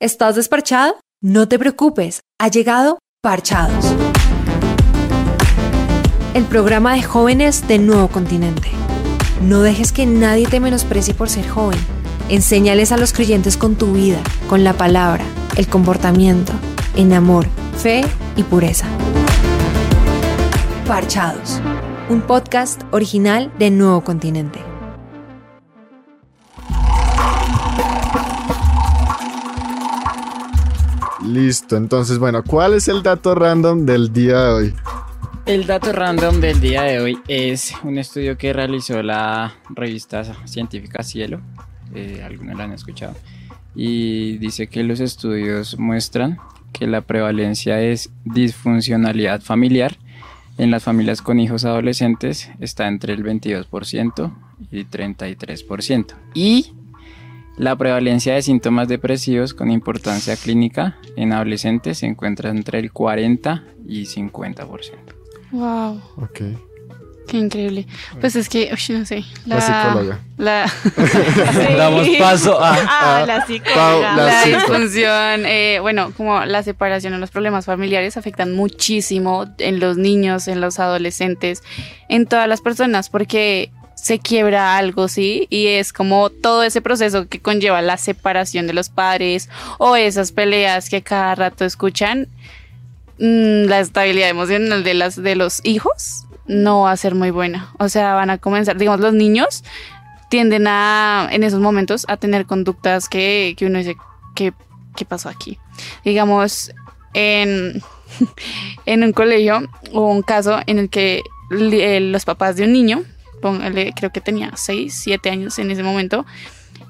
¿Estás desparchado? No te preocupes, ha llegado Parchados. El programa de jóvenes de Nuevo Continente. No dejes que nadie te menosprecie por ser joven. Enséñales a los creyentes con tu vida, con la palabra, el comportamiento, en amor, fe y pureza. Parchados, un podcast original de Nuevo Continente. Listo, entonces, bueno, ¿cuál es el dato random del día de hoy? El dato random del día de hoy es un estudio que realizó la revista científica Cielo, algunos la han escuchado, y dice que los estudios muestran que la prevalencia es disfuncionalidad familiar en las familias con hijos adolescentes está entre el 22% y 33%. Y la prevalencia de síntomas depresivos con importancia clínica en adolescentes se encuentra entre el 40 y 50%. Wow. Ok. Qué increíble. Pues es que, uy, no sé. La psicóloga. La, Damos paso a... Ah, la psicóloga. la La, disfunción, eh, bueno, como la separación o los problemas familiares afectan muchísimo en los niños, en los adolescentes, en todas las personas, porque se quiebra algo, ¿sí? Y es como todo ese proceso que conlleva la separación de los padres o esas peleas que cada rato escuchan, mm, la estabilidad emocional de, las, de los hijos no va a ser muy buena. O sea, van a comenzar, digamos, los niños tienden a, en esos momentos, a tener conductas que, que uno dice, ¿qué, qué pasó aquí? Digamos, en, en un colegio hubo un caso en el que eh, los papás de un niño, póngale, creo que tenía 6, 7 años en ese momento,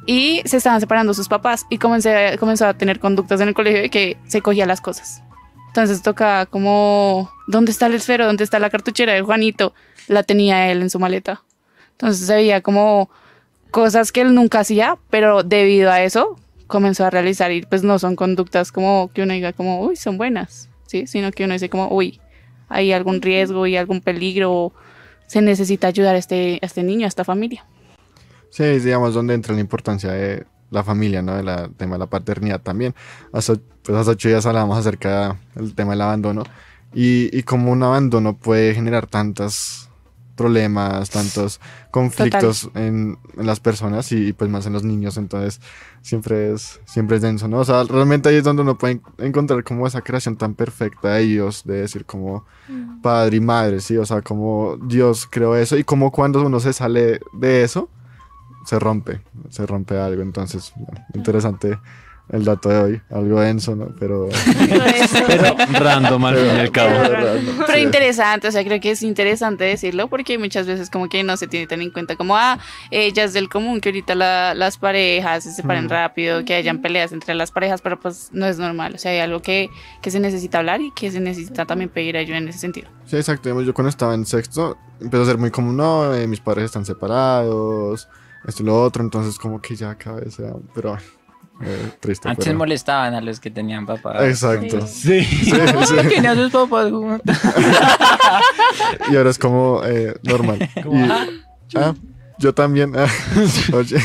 y se estaban separando sus papás y comencé- comenzó a tener conductas en el colegio de que se cogía las cosas. Entonces tocaba como, ¿dónde está el esfero? ¿Dónde está la cartuchera de Juanito? La tenía él en su maleta. Entonces se veía como cosas que él nunca hacía, pero debido a eso comenzó a realizar y pues no son conductas como que uno diga como, uy, son buenas, ¿sí? Sino que uno dice como, uy, hay algún riesgo y algún peligro, se necesita ayudar a este, a este niño, a esta familia. Sí, es, digamos, donde entra la importancia de la familia, ¿no? tema de la paternidad también. Hace, pues hace ocho días hablábamos acerca del tema del abandono y, y cómo un abandono puede generar tantos problemas, tantos conflictos en, en las personas y, pues más en los niños, entonces siempre es, siempre es denso, ¿no? O sea, realmente ahí es donde uno puede en- encontrar como esa creación tan perfecta de Dios, de decir como padre y madre, ¿sí? O sea, como Dios creó eso y como cuando uno se sale de eso, se rompe, se rompe algo. Entonces, bueno, interesante el dato de hoy. Algo denso, ¿no? Pero... Pero random al fin y al cabo. Pero interesante, o sea, creo que es interesante decirlo porque muchas veces como que no se tiene tan en cuenta como, ah, ellas del común, que ahorita la- las parejas se separen Mm. rápido, que hayan peleas entre las parejas, pero pues no es normal, o sea, hay algo que, que se necesita hablar y que se necesita también pedir ayuda en ese sentido. Sí, exacto. Digamos, Yo cuando estaba en sexto, empezó a ser muy común, no, eh, mis padres están separados, esto y lo otro, entonces como que ya cada vez. Pero bueno, eh, triste. Antes pero- molestaban a los que tenían papás. Exacto. Sí. Sí, sí. ¿Quién a sus papás juntos? Y ahora es como eh, normal. Y- ah, yo también. ah, oye,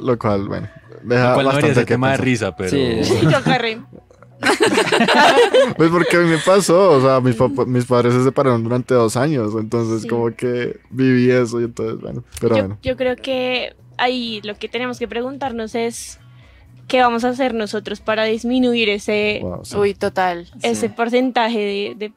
lo cual, bueno, deja ¿Cuál no debería bastante ser que tema de risa, pero... Sí. Yo agarré. Pues porque a mí me pasó, o sea, mis, mis padres se separaron durante dos años, entonces Sí. como que viví eso y entonces, bueno, pero yo, bueno. yo creo que ahí lo que tenemos que preguntarnos es qué vamos a hacer nosotros para disminuir ese, wow, sí. Uy, total. ese Sí. porcentaje de, de,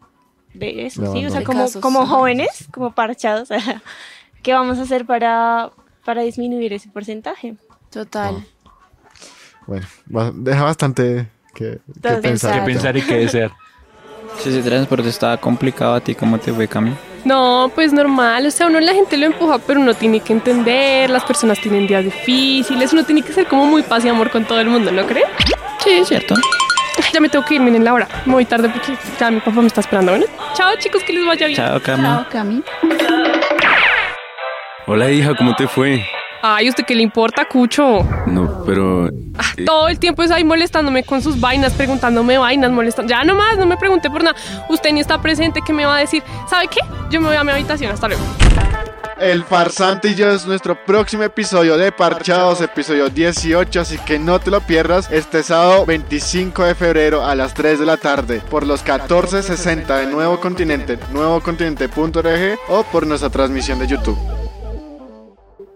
de eso. O sea, como, casos, como jóvenes, como parchados, ¿qué vamos a hacer para, para disminuir ese porcentaje? Total. Bueno, ba- deja bastante que, que pensar. ¿Qué Exacto. pensar y qué desear? Si ese transporte estaba complicado, ¿a ti cómo te fue, Cami? No, pues normal, o sea, uno la gente lo empuja, pero uno tiene que entender, las personas tienen días difíciles, uno tiene que ser como muy paz y amor con todo el mundo, ¿no cree? Sí, es cierto. Ya me tengo que ir, miren la hora, muy tarde porque ya mi papá me está esperando, ¿bueno? Chao chicos, que les vaya bien. Chao, Cami. Chao, Cami. Hola hija, ¿cómo te fue? Ay, ¿usted qué le importa, Cucho? No, pero Todo el tiempo es ahí molestándome con sus vainas, preguntándome vainas, molestando. Ya nomás, no me pregunte por nada. Usted ni está presente, ¿qué me va a decir? ¿Sabe qué? Yo me voy a mi habitación, hasta luego. El farsante y yo es nuestro próximo episodio de Parchados, episodio 18, así que no te lo pierdas este sábado 25 de febrero a las 3 de la tarde por los 1460 de Nuevo Continente, nuevocontinente.org o por nuestra transmisión de YouTube.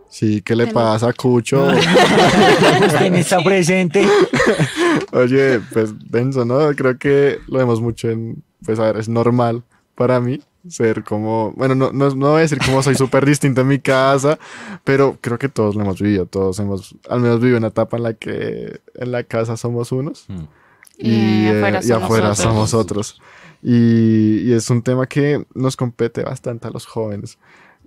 Sí, ¿qué le pasa, Cucho? ¿Quién está presente? Oye, pues denso, ¿no? Creo que lo vemos mucho en, pues a ver, es normal para mí ser como, bueno, no, no, no voy a decir como soy súper distinto en mi casa, pero creo que todos lo hemos vivido, todos hemos al menos vivido una etapa en la que en la casa somos unos Mm. y, Y eh, afuera y somos afuera otros. somos otros. Y, y es un tema que nos compete bastante a los jóvenes.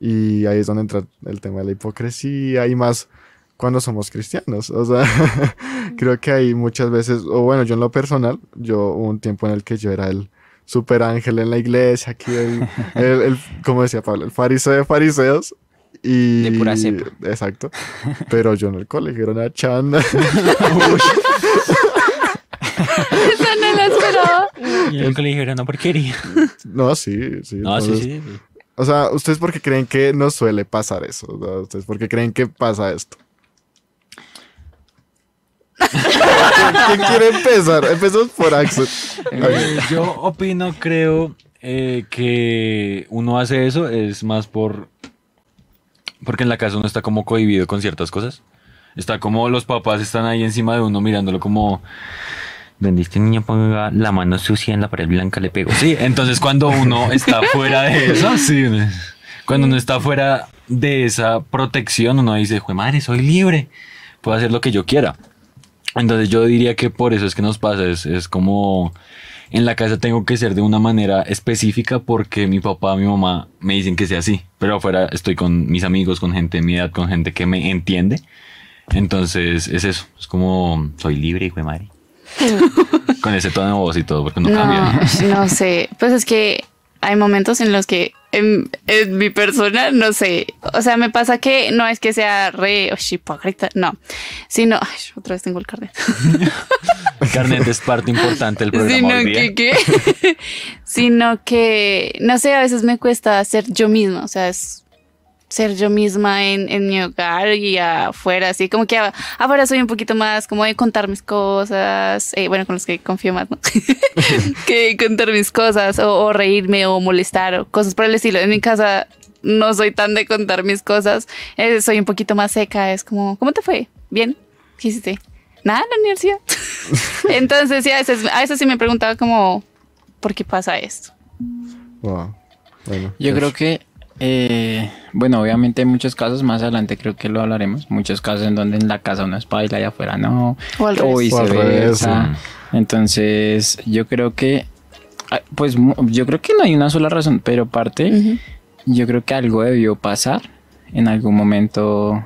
Y ahí es donde entra el tema de la hipocresía y más cuando somos cristianos. O sea, creo que hay muchas veces, o bueno, yo en lo personal, yo hubo un tiempo en el que yo era el super ángel en la iglesia, aquí el, el, el- como decía Pablo, el fariseo de fariseos. Y, De pura cepa. Exacto. Pero yo en el colegio era una chanda. Esa no la esperaba. Y en el colegio era una porquería. No, sí, sí. No, sí, entonces- sí. O sea, ¿ustedes por qué creen que no suele pasar eso? ¿Ustedes por qué creen que pasa esto? ¿Quién quiere empezar? Empezamos por Axel. Eh, yo opino, creo eh, que uno hace eso es más por porque en la casa uno está como cohibido con ciertas cosas. Está como los papás están ahí encima de uno mirándolo como donde este niño ponga la mano sucia en la pared blanca le pego. Sí, entonces cuando uno está fuera de eso, sí, cuando uno está fuera de esa protección, uno dice, "Jue madre, soy libre, puedo hacer lo que yo quiera." Entonces yo diría que por eso es que nos pasa, es, es como en la casa tengo que ser de una manera específica porque mi papá, mi mamá me dicen que sea así, pero afuera estoy con mis amigos, con gente de mi edad, con gente que me entiende. Entonces es eso, es como soy libre, hijo de madre. Con ese tono de voz y todo, porque no, No, cambia. no sé. Pues es que hay momentos en los que en, en mi persona, no sé. O sea, me pasa que no es que sea re oh, hipócrita, no. Sino, ay, otra vez tengo el carnet. Carnet es parte importante del programa Sino hoy día. que, que- sino que, no sé, a veces me cuesta ser yo misma, o sea, es ser yo misma en, en mi hogar y afuera, así como que afuera soy un poquito más como de contar mis cosas, eh, bueno, con los que confío más, ¿no? que contar mis cosas o, o reírme o molestar o cosas por el estilo. En mi casa no soy tan de contar mis cosas, eh, soy un poquito más seca, es como, ¿cómo te fue? ¿Bien? ¿Qué hiciste? Nada, en la universidad. Entonces, sí, a veces, a veces sí me preguntaba como, ¿por qué pasa esto? Wow. Bueno, Yo creo que, eh, bueno, obviamente hay muchos casos, más adelante creo que lo hablaremos, muchos casos en donde en la casa uno es baila y afuera no, O al o revés. O al revés, viceversa. Entonces, yo creo que, ah, pues yo creo que no hay una sola razón, pero parte, Ujú. yo creo que algo debió pasar en algún momento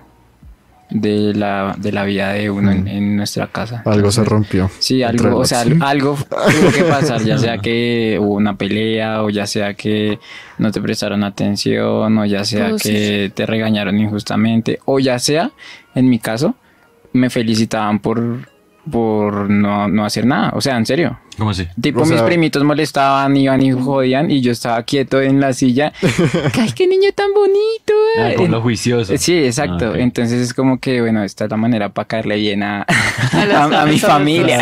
de la, de la vida de uno en, en nuestra casa. Algo se rompió. Sí, algo, o sea, al- algo tuvo que pasar, ya sea que hubo una pelea o ya sea que no te prestaron atención o ya sea sí, que te regañaron injustamente o ya sea, en mi caso, me felicitaban por, por no, no hacer nada, o sea, en serio. ¿Cómo así? Tipo, O mis primitos molestaban, iban y jodían y yo estaba quieto en la silla. ¡Ay, qué niño tan bonito! Ah, por En- lo juicioso. Sí, exacto. Ah. Entonces es como que, bueno, esta es la manera para caerle bien a, a, a mi familia.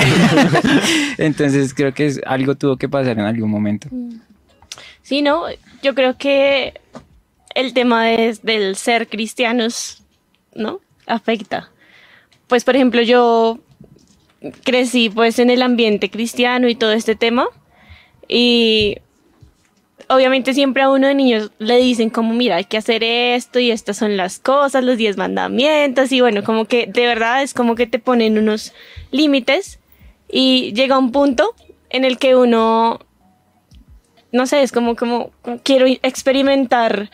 Entonces creo que es, algo tuvo que pasar en algún momento. Sí, no, yo creo que el tema de- del ser cristianos, ¿no? Afecta. Pues, por ejemplo, yo crecí pues en el ambiente cristiano y todo este tema. Y obviamente siempre a uno de niños le dicen como, mira, hay que hacer esto y estas son las cosas, los diez mandamientos y bueno, como que de verdad es como que te ponen unos límites. Y llega un punto en el que uno no sé, es como, como, quiero experimentar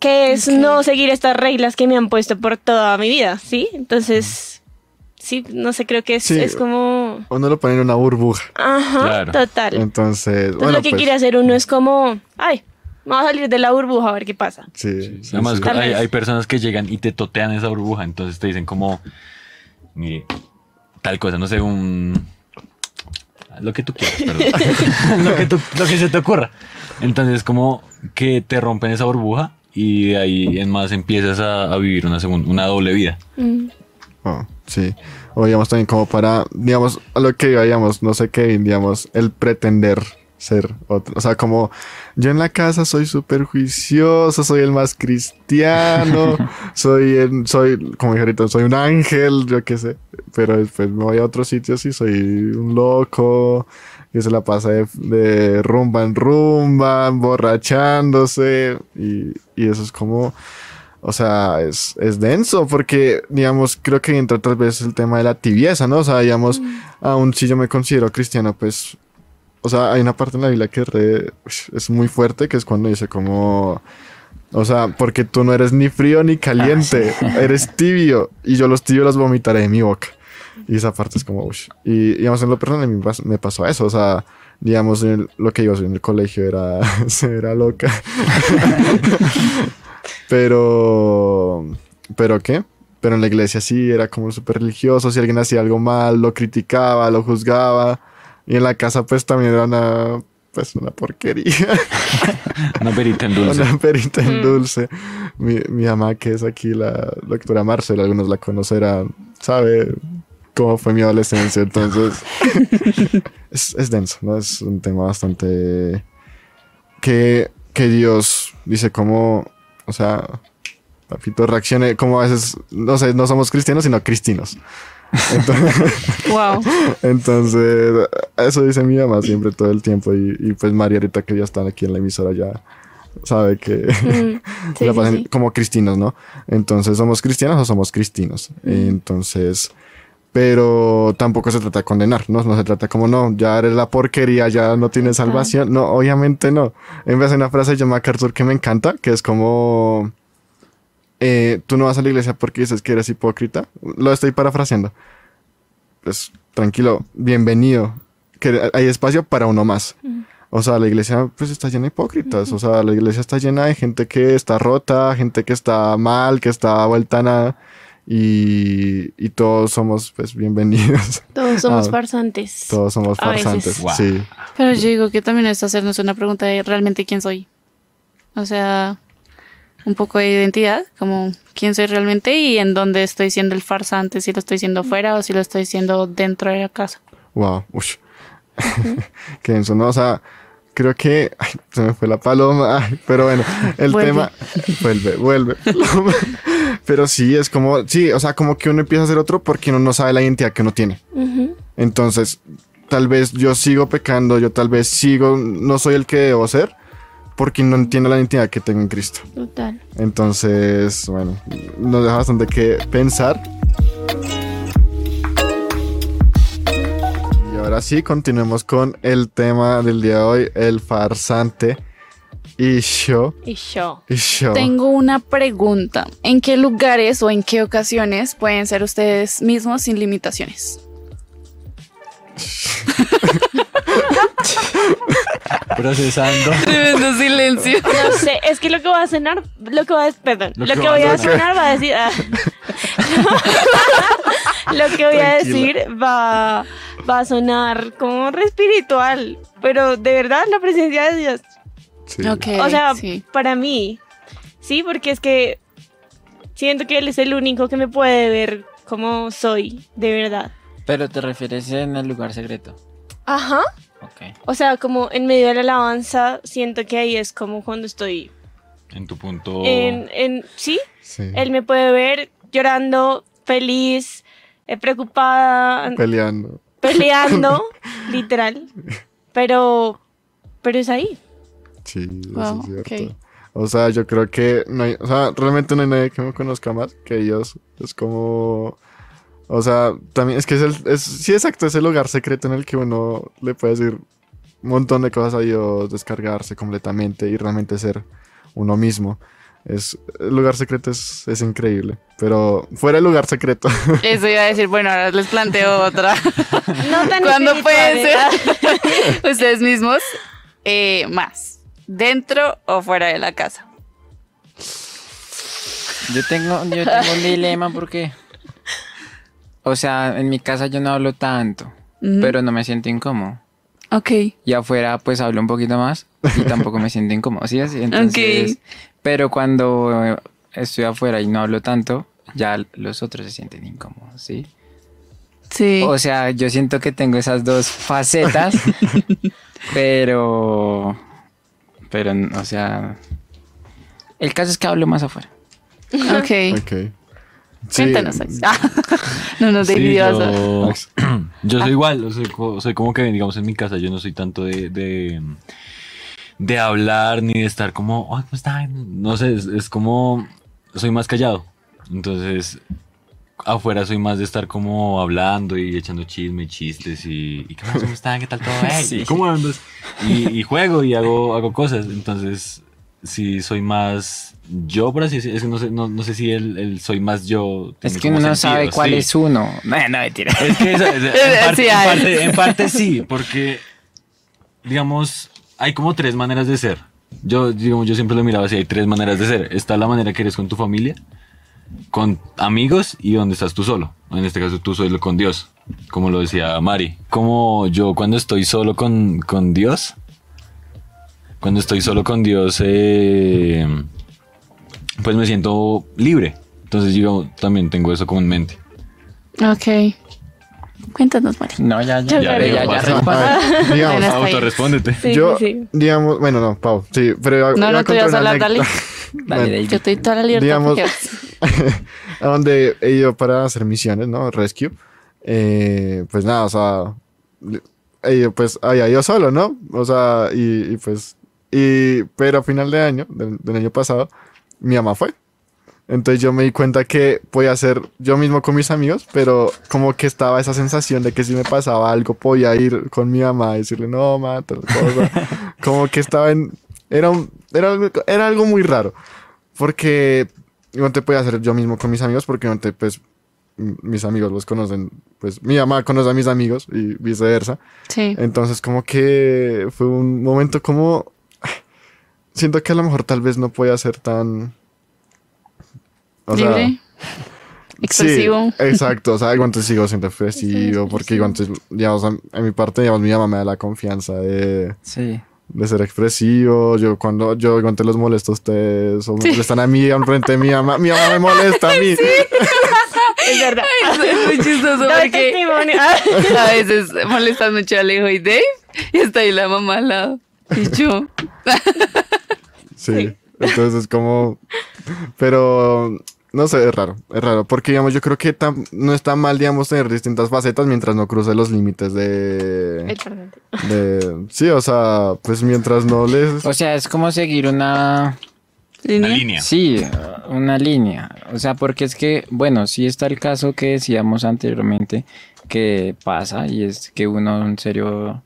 qué es no seguir estas reglas que me han puesto por toda mi vida, ¿sí? Entonces, sí, no sé, creo que es, Sí. es como... Uno lo pone en una burbuja. Ajá, Claro. total. Entonces, Entonces bueno, lo que pues, quiere hacer uno es como, ay, vamos a salir de la burbuja a ver qué pasa. Sí, sí, Además, sí. Tal hay, hay personas que llegan y te totean esa burbuja, entonces te dicen como, mire, tal cosa, no sé, un... Lo que tú quieras, perdón. lo, que tú- lo que se te ocurra. Entonces, como que te rompen esa burbuja y de ahí en más empiezas a, a vivir una, segunda, una doble vida. Mm. Oh, sí. O digamos también como para, digamos, a lo que digamos, no sé qué, digamos, el pretender ser otro. O sea, como yo en la casa soy súper juicioso, soy el más cristiano, soy, el- soy, como dije ahorita, soy un ángel, yo qué sé. Pero después me voy a otros sitios y soy un loco, que se la pasa de, de rumba en rumba, emborrachándose. Y, y eso es como, o sea, es, es denso porque, digamos, creo que entra tal vez el tema de la tibieza, ¿no? O sea, digamos, aún si yo me considero cristiano, pues, o sea, hay una parte en la Biblia que re- es muy fuerte, que es cuando dice como, o sea, porque tú no eres ni frío ni caliente, eres tibio y yo los tibios los vomitaré de mi boca. Y esa parte es como, ush. Y digamos, en lo personal me pas- me pasó eso, o sea, digamos, en el- lo que yo en el colegio era, era loca. Pero, ¿pero qué? Pero en la iglesia sí era como súper religioso. Si alguien hacía algo mal, lo criticaba, lo juzgaba. Y en la casa, pues también era una, pues, una porquería. Una perita en dulce. Una perita en dulce. Mi, mi mamá, que es aquí la doctora Marcela, algunos la conocerán, sabe cómo fue mi adolescencia. Entonces, es, es denso, ¿no? Es un tema bastante. que, que Dios dice como. O sea, papito, reaccione como a veces. No sé, no somos cristianos, sino cristinos. Entonces, Wow. entonces, eso dice mi mamá siempre todo el tiempo. Y, y pues María, ahorita que ya están aquí en la emisora, ya sabe que Mm, se sí, la sí, pasan sí. como cristinos, ¿no? Entonces, ¿somos cristianos o somos cristinos? Entonces, pero tampoco se trata de condenar, ¿no? No se trata como, no, ya eres la porquería, ya no tienes salvación. No, obviamente no. En vez de una frase de John MacArthur que me encanta, que es como, eh, tú no vas a la iglesia porque dices que eres hipócrita. Lo estoy parafraseando. Pues, tranquilo, bienvenido. Que hay espacio para uno más. O sea, la iglesia pues está llena de hipócritas. O sea, la iglesia está llena de gente que está rota, gente que está mal, que está vuelta a nada. Y, y todos somos pues bienvenidos. Todos somos Ah, farsantes. Todos somos farsantes. Wow. Sí. Pero yo digo que también es hacernos una pregunta de realmente quién soy. O sea, un poco de identidad, como quién soy realmente y en dónde estoy siendo el farsante, si lo estoy siendo afuera o si lo estoy siendo dentro de la casa. Wow. Ush. Qué denso, ¿no? O sea, creo que ay, se me fue la paloma. Ay, pero bueno, el Vuelve. tema vuelve, vuelve. pero sí, es como, sí, o sea, como que uno empieza a ser otro porque uno no sabe la identidad que uno tiene. Entonces, tal vez yo sigo pecando, yo tal vez sigo, no soy el que debo ser porque no entiendo la identidad que tengo en Cristo. Total. Entonces, bueno, nos deja bastante que pensar. Y ahora sí, continuemos con el tema del día de hoy, el farsante. Y yo, Y yo. y yo. Tengo una pregunta. ¿En qué lugares o en qué ocasiones pueden ser ustedes mismos sin limitaciones? Procesando. Tremendo silencio. No sé, es que lo que va a sonar, lo que va a, perdón, Lo lo, que voy a sonar va a decir, ah. lo que voy a decir va, va a sonar como re espiritual, pero de verdad la presencia de Dios, Sí. O sea, sí. para mí, sí, porque es que siento que Él es el único que me puede ver como soy, de verdad. Pero te refieres en el lugar secreto. Ajá. Ok. O sea, como en medio de la alabanza, siento que ahí es como cuando estoy En tu punto. en, en, sí, Sí. Él me puede ver llorando, feliz, eh, preocupada, Peleando. peleando, literal. Pero, pero es ahí. Sí, eso Wow, es cierto. O sea, yo creo que no hay, o sea, realmente no hay nadie que me conozca más que ellos. Es como, o sea, también es que es el, es, sí, exacto, es el lugar secreto en el que uno le puede decir un montón de cosas a Dios, descargarse completamente y realmente ser uno mismo. Es, el lugar secreto es, es increíble, pero fuera del lugar secreto. Eso iba a decir, bueno, ahora les planteo otra. No tan ¿Cuándo pueden ser ustedes mismos eh, más? ¿Dentro o fuera de la casa? Yo tengo, yo tengo un dilema porque. O sea, en mi casa yo no hablo tanto, pero no me siento incómodo. Ok. Y afuera pues hablo un poquito más y tampoco me siento incómodo, ¿sí? Así, Entonces, Ok. Pero cuando estoy afuera y no hablo tanto, ya los otros se sienten incómodos, ¿sí? Sí. O sea, yo siento que tengo esas dos facetas, pero, pero, o sea, el caso es que hablo más afuera. ok. Ok. Sí, Cuéntanos. Ah, no nos Sí, yo, yo soy igual, o sea, co- soy como que, digamos, en mi casa yo no soy tanto de, de, de hablar ni de estar como, "Ay, ¿cómo están? No sé, es, es como, soy más callado. Entonces, afuera soy más de estar como hablando y echando chisme y chistes y, y ¿qué más? ¿Cómo están? ¿Qué tal todo? Ey, Sí. ¿Cómo andas? Y, y juego y hago, hago cosas. Entonces, sí, soy más yo, por así decirlo. Es que no sé, no, no sé si el, el soy más yo. Es que uno no sentido, sabe cuál sí. es uno. No, no, mentira. Es que esa- esa- en, parte, Sí, en, parte, en parte sí, porque, digamos, hay como tres maneras de ser. Yo, digamos, yo siempre lo miraba así, hay tres maneras de ser. Está la manera que eres con tu familia, con amigos y donde estás tú solo. En este caso tú solo con Dios, como lo decía Mari. Como yo cuando estoy solo con, con Dios, cuando estoy solo con Dios, eh, pues me siento libre. Entonces yo también tengo eso como en mente. Ok. Cuéntanos, Mari. No, ya, ya, Yo ya, ya, ya, pasa. responde. A ver, digamos, Bueno, está bien. Autorrespóndete. Sí, yo, digamos, bueno, no, Pau, sí, pero No, no, a tú ibas contar a una hablar, dale. Yo estoy toda la libertad. Digamos- a donde he ido para hacer misiones, ¿no? Rescue. Eh, pues nada, o sea, ido, pues había ido solo, ¿no? O sea, y, y pues, y, pero a final de año, del, del año pasado, mi mamá fue. Entonces yo me di cuenta que podía hacer yo mismo con mis amigos, pero como que estaba esa sensación de que si me pasaba algo podía ir con mi mamá y decirle, no, cosa. como que estaba en... Era, un, era, algo, era algo muy raro. Porque no te podía hacer yo mismo con mis amigos porque no te, pues, mis amigos los conocen. Pues mi mamá conoce a mis amigos y viceversa. Sí. Entonces como que fue un momento como... Siento que a lo mejor tal vez no podía ser tan... o sea. Expresivo. Sí, exacto, o sea, igual antes sigo siendo expresivo, porque digamos, a, mi parte, digamos, mi mamá me da la confianza de, Sí. de ser expresivo, yo cuando, yo igual antes los molesto a ustedes, o me molestan a mí, al frente de mi mamá, mi mamá me molesta a mí. Es verdad. Es muy chistoso porque a veces molestan mucho a Alejo y Dave y está ahí la mamá al lado. Y yo. Sí, entonces es como, pero, no sé, es raro, es raro, porque, digamos, yo creo que tam- no está mal, digamos, tener distintas facetas mientras no cruce los límites de, sí, o sea, pues mientras no les... O sea, es como seguir una, Una línea. Sí, una línea. O sea, porque es que, bueno, sí está el caso que decíamos anteriormente que pasa y es que uno en serio,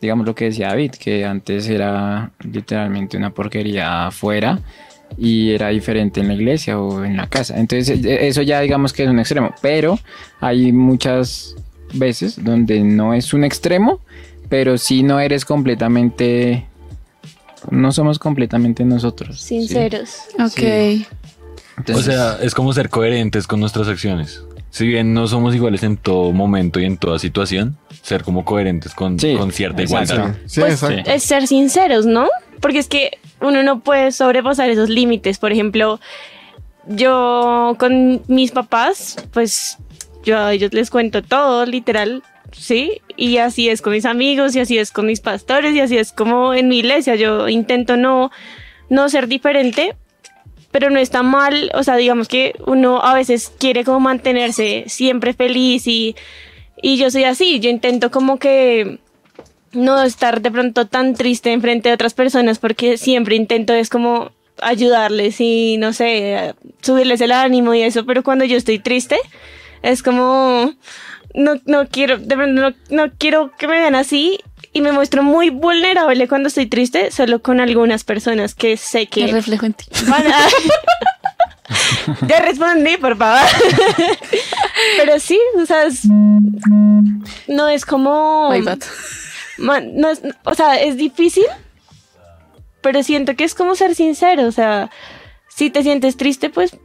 digamos lo que decía David, que antes era literalmente una porquería afuera y era diferente en la iglesia o en la casa. Entonces, e- eso ya digamos que es un extremo, pero hay muchas veces donde no es un extremo, pero sí no eres completamente... No somos completamente nosotros. ¿sí? Sinceros. Ok. Sí. O Entonces, sea, es como ser coherentes con nuestras acciones. Si bien no somos iguales en todo momento y en toda situación, ser como coherentes con, Sí, con cierta exacto. igualdad. Sí, Pues, exacto. Es ser sinceros, ¿no? Porque es que uno no puede sobrepasar esos límites. Por ejemplo, yo con mis papás, pues yo a ellos les cuento todo, literal, ¿sí? Y así es con mis amigos, y así es con mis pastores, y así es como en mi iglesia. Yo intento no, no ser diferente, pero no está mal. O sea, digamos que uno a veces quiere como mantenerse siempre feliz y, y yo soy así. Yo intento como que no estar de pronto tan triste enfrente de otras personas porque siempre intento es como ayudarles y no sé, subirles el ánimo y eso, pero cuando yo estoy triste es como no, no quiero, de pronto no, no quiero que me vean así y me muestro muy vulnerable cuando estoy triste solo con algunas personas que sé que reflejo en ti. van a... ya respondí, por favor. pero sí, o sea, es- no es como... My bad. Man, no es, o sea, es difícil, pero siento que es como ser sincero, o sea, si te sientes triste, pues,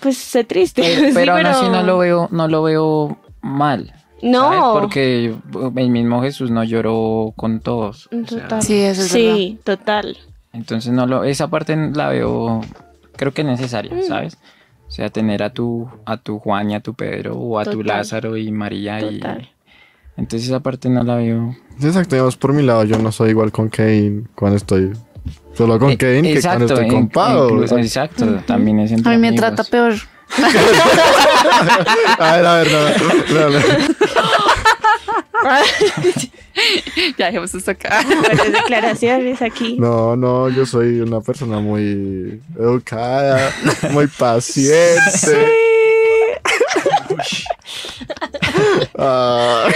pues sé triste. pero, Sí, pero aún así no lo veo, no lo veo mal. No. ¿sabes? Porque el mismo Jesús no lloró con todos. o sea, Total. Sí, eso es verdad. Sí, total. Entonces no lo, esa parte la veo, creo que necesaria, Mm. ¿sabes? O sea, tener a tu, a tu Juan y a tu Pedro o a tu. Lázaro y María Total. y entonces esa parte no la veo. Exacto, digamos, por mi lado, yo no soy igual con Kane cuando estoy solo con Eh, Kane que cuando estoy con Pau. incluso- exacto, también es A entre mí me amigos. trata peor. A ver, a ver, no, no, no. ya dejemos esto acá. Buenas declaraciones aquí. No, no, yo soy una persona muy educada, muy paciente. Ah,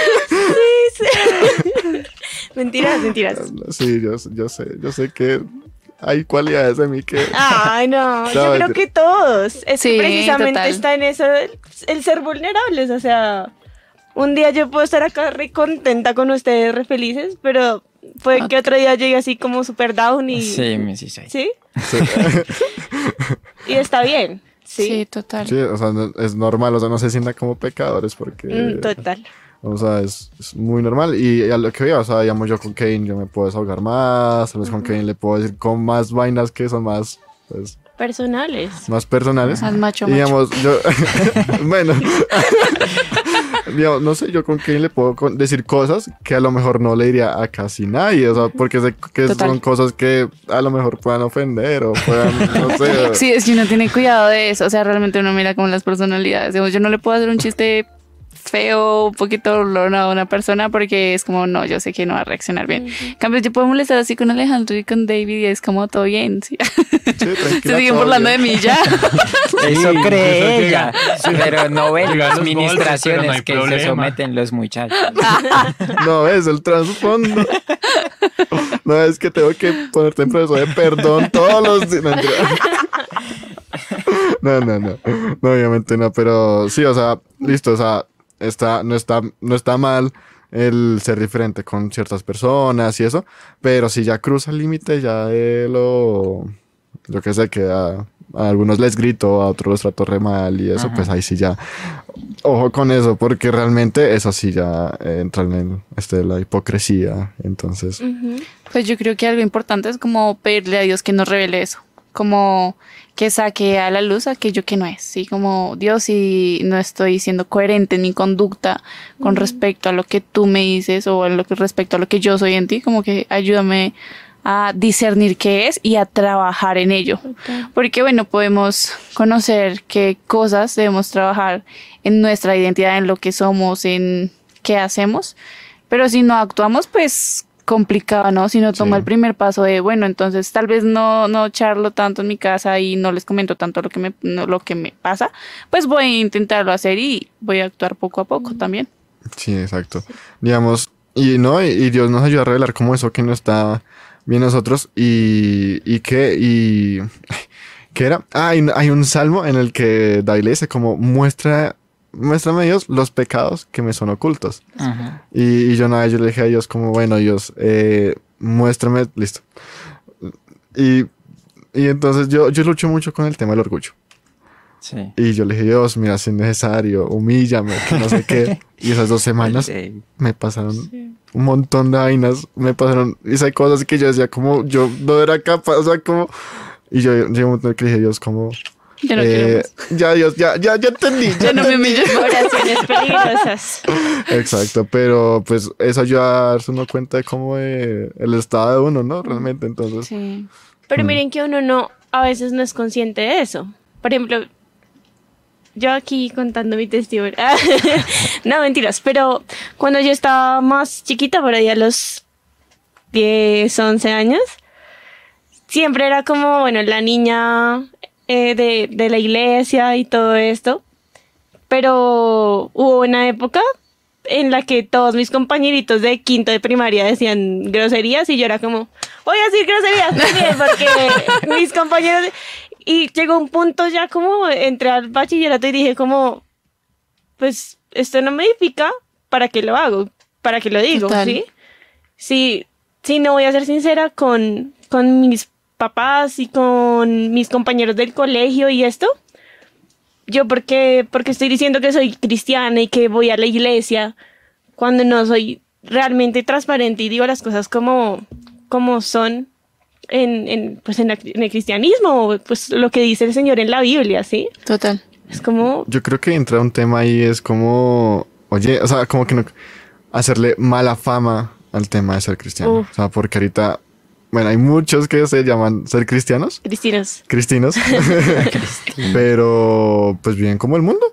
Mentiras, mentiras. sí, yo, yo sé, yo sé que hay cualidades de mí que... Ay, no, yo creo que todos. Es Sí, que precisamente total. está en eso, el ser vulnerables. O sea, un día yo puedo estar acá re contenta con ustedes, re felices, pero puede que otro día llegue así como super down y. Sí, me- sí, sí. ¿Sí? Sí, Y está bien. Sí, Sí. total. sí, o sea, no- es normal, o sea, no se sientan como pecadores porque... Mm, total. O sea, es, es muy normal. Y a lo que veo, o sea, digamos, yo con Kane yo me puedo desahogar más. Tal vez con Kane le puedo decir con más vainas que son más, pues, Personales. más personales. Más macho, Y macho. digamos, yo. bueno. digamos, no sé, yo con Kane le puedo con- decir cosas que a lo mejor no le diría a casi nadie. O sea, porque sé que Total. son cosas que a lo mejor puedan ofender o puedan, no sé. Sí, es que uno tiene cuidado de eso. O sea, realmente uno mira como las personalidades. Digamos, yo no le puedo hacer un chiste feo, un poquito burlón a una persona porque es como, no, yo sé que no va a reaccionar bien. En cambio, yo puedo molestar así con Alejandro y con David y es como todo bien. ¿sí? Sí, Se siguen burlando de mí ya. Eso cree eso ella, llega. pero no ven las golpes, no administraciones que se someten los muchachos. No, es el trasfondo. No, es que tengo que ponerte en proceso de perdón todos los días. No, no, no. No, obviamente no, pero sí, o sea, listo, o sea, está, no, está, no está mal el ser diferente con ciertas personas y eso, pero si ya cruza el límite ya de lo, yo qué sé, que a, a algunos les grito, a otros los trato re mal y eso, Ajá. pues ahí sí ya, ojo con eso, porque realmente eso sí ya entra en el, este, la hipocresía, entonces... Pues yo creo que algo importante es como pedirle a Dios que nos revele eso, como que saque a la luz aquello que no es, ¿sí? Como Dios, si no estoy siendo coherente en mi conducta con respecto a lo que tú me dices o en lo que respecto a lo que yo soy en ti, como que ayúdame a discernir qué es y a trabajar en ello. Porque bueno, podemos conocer qué cosas debemos trabajar en nuestra identidad, en lo que somos, en qué hacemos, pero si no actuamos, pues complicado, ¿no? Si no tomo Sí. el primer paso de, bueno, entonces tal vez no, no charlo tanto en mi casa y no les comento tanto lo que me, no, lo que me pasa, pues voy a intentarlo hacer y voy a actuar poco a poco también. Sí, exacto. Digamos, y no, y, y Dios nos ayuda a revelar como eso que no está bien nosotros y, y que, y, ¿qué era? Ah, hay, un- hay un salmo en el que David le dice como muestra, muéstrame Dios los pecados que me son ocultos. Ajá. Y, y yo nada, yo le dije a Dios como, bueno, Dios, eh, muéstrame, listo. Y, y entonces yo, yo lucho mucho con el tema del orgullo. Sí. Y yo le dije, Dios, mira, si es necesario, humíllame, que no sé qué. Y esas dos semanas Sí. me pasaron un montón de vainas, me pasaron esas cosas que yo decía como, yo no era capaz, o sea, como... Y yo llegué a un momento que dije, Dios, como... Yo no quiero eh, ya, Dios, ya, ya, ya entendí. ya Ya no me entendí". humilles. Oraciones peligrosas. Exacto, pero pues eso ayuda a darse uno cuenta de cómo eh, el estado de uno, ¿no? Realmente, entonces... Sí. Pero miren que uno no, a veces no es consciente de eso. Por ejemplo, yo aquí contando mi testimonio. no, mentiras, pero cuando yo estaba más chiquita, por ahí a los 10, 11 años, siempre era como, bueno, la niña eh, de, de la iglesia y todo esto. Pero hubo una época en la que todos mis compañeritos de quinto de primaria decían groserías y yo era como, voy a decir groserías también porque mis compañeros... Y llegó un punto ya como entré al bachillerato y dije como, pues esto no me edifica, ¿para qué lo hago? ¿Para qué lo digo? Total. ¿Sí? Sí, sí, no voy a ser sincera con, con mis papás y con mis compañeros del colegio y esto. Yo porque, porque estoy diciendo que soy cristiana y que voy a la iglesia cuando no soy realmente transparente y digo las cosas como, como son. en, en, pues en, la- en el cristianismo, pues lo que dice el Señor en la Biblia, ¿sí? Total. Es como, Yo creo que entra un tema ahí es como, oye, o sea, como que no, hacerle mala fama al tema de ser cristiano. Uf. O sea, porque ahorita, bueno, hay muchos que se llaman ser cristianos, cristianos. cristinos, pero pues viven como el mundo.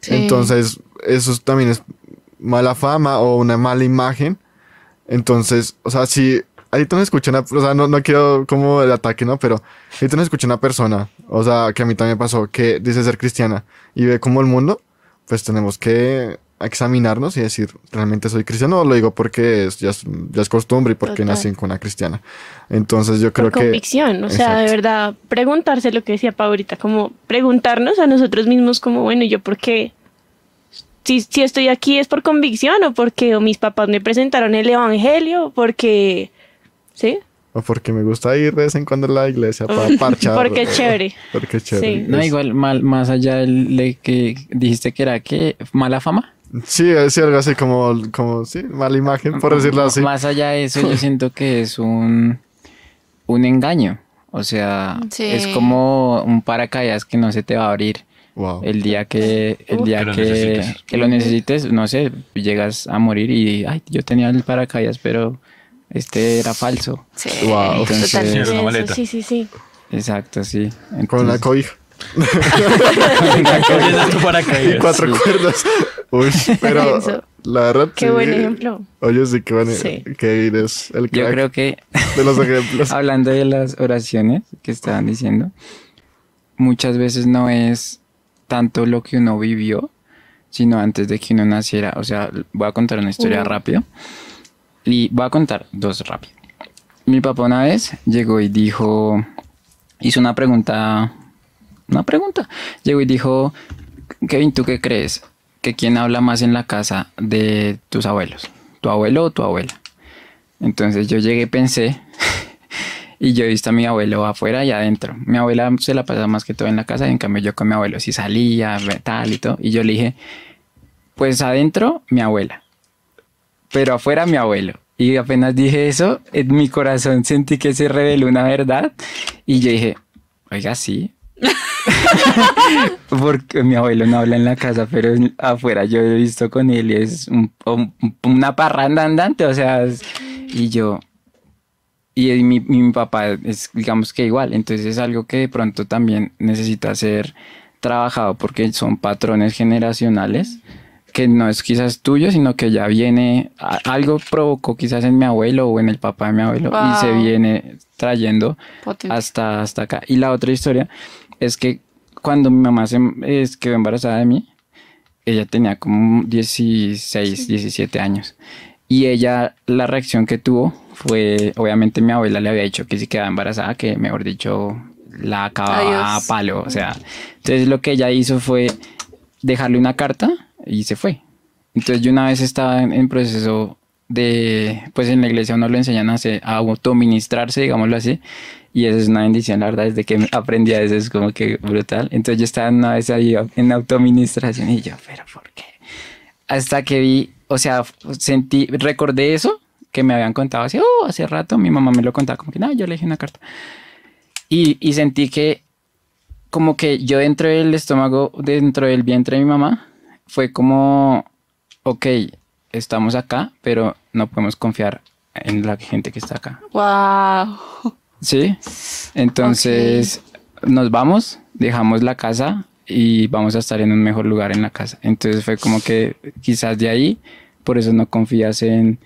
Sí. Entonces, eso también es mala fama o una mala imagen. Entonces, o sea, si ahorita nos escucha una, o sea, no, no quiero como el ataque, ¿no? Pero ahorita nos escucha una persona, o sea, que a mí también pasó, que dice ser cristiana y ve como el mundo, pues tenemos que examinarnos y decir, ¿realmente soy cristiano o lo digo porque es, ya, es, ya es costumbre y porque Total. nací con una cristiana? Entonces yo creo por que... convicción, o sea, de verdad, preguntarse lo que decía Pau ahorita, como preguntarnos a nosotros mismos como, bueno, ¿yo por qué? Si, si estoy aquí es por convicción o porque o mis papás me presentaron el evangelio, o porque, ¿sí? O porque me gusta ir de vez en cuando a la iglesia para parchar. Porque es chévere. Porque es chévere. Sí. No, igual, mal, más allá del- de que dijiste que era que mala fama. Sí, es algo así como, como, sí, mala imagen, por decirlo así. Más allá de eso, yo siento que es un, un engaño. O sea, Sí. es como un paracaídas que no se te va a abrir. Wow. El día que, el día Que lo que, necesites. que lo necesites, no sé, llegas a morir y, ay, yo tenía el paracaídas, pero este era falso. Sí. Wow. Entonces-. Sí, una maleta. sí, sí, sí. Exacto, sí. Con la Entonces, cobija. Tu paracaídas. Cuatro cuerdas. Uy, pero Eso. la verdad. Qué sí. buen ejemplo. Oye, sí, qué buen Sí. que eres el yo crack creo que de los ejemplos. hablando de las oraciones que estaban diciendo, muchas veces no es tanto lo que uno vivió, sino antes de que uno naciera. O sea, voy a contar una historia Uh. rápido. Y voy a contar dos rápido. Mi papá una vez llegó y dijo, hizo una pregunta, una pregunta. Llegó y dijo, Kevin, ¿tú qué crees? ¿Que quién habla más en la casa de tus abuelos? ¿Tu abuelo o tu abuela? Entonces yo llegué pensé, y yo he visto a mi abuelo afuera y adentro. Mi abuela se la pasa más que todo en la casa, y en cambio yo con mi abuelo sí salía, tal y todo. Y yo le dije, pues adentro mi abuela, pero afuera mi abuelo. Y apenas dije eso, en mi corazón sentí que se reveló una verdad y yo dije, oiga, sí. Porque mi abuelo no habla en la casa, pero afuera yo he visto con él y es un- un- una parranda andante, o sea, es- y yo, y mi, mi papá es, digamos que igual, entonces es algo que de pronto también necesita ser trabajado porque son patrones generacionales que no es quizás tuyo, sino que ya viene, a- algo provocó quizás en mi abuelo o en el papá de mi abuelo y se Wow. viene trayendo Potente. hasta, hasta acá. Y la otra historia es que cuando mi mamá se es, quedó embarazada de mí, ella tenía como 16, 17 años. Y ella, la reacción que tuvo fue, obviamente mi abuela le había dicho que si quedaba embarazada, que mejor dicho, la acababa Adiós. a palo. O sea, entonces lo que ella hizo fue dejarle una carta y se fue. Entonces yo una vez estaba en, en proceso de, pues en la iglesia uno lo enseñan a, hacer- a autoministrarse, digámoslo así, y eso es una bendición, la verdad, desde que aprendí a eso es como que brutal. Entonces yo estaba una vez ahí en autoministración y yo, pero ¿por qué? Hasta que vi, o sea, sentí, recordé eso que me habían contado así, oh, hace rato, mi mamá me lo contaba, como que no, yo le dije una carta. Y, y sentí que como que yo dentro del estómago, dentro del vientre de mi mamá, fue como, ok, estamos acá, pero no podemos confiar en la gente que está acá. Wow. Sí. Entonces nos vamos, dejamos la casa y vamos a estar en un mejor lugar en la casa. Entonces fue como que quizás de ahí, por eso no confías en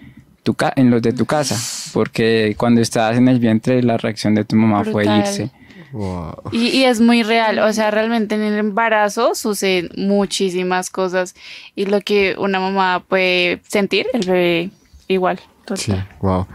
tu ca- en los de tu casa, porque cuando estabas en el vientre la reacción de tu mamá fue irse. Wow. Y, y es muy real, o sea, realmente en el embarazo suceden muchísimas cosas y lo que una mamá puede sentir, el bebé igual. Sí, wow.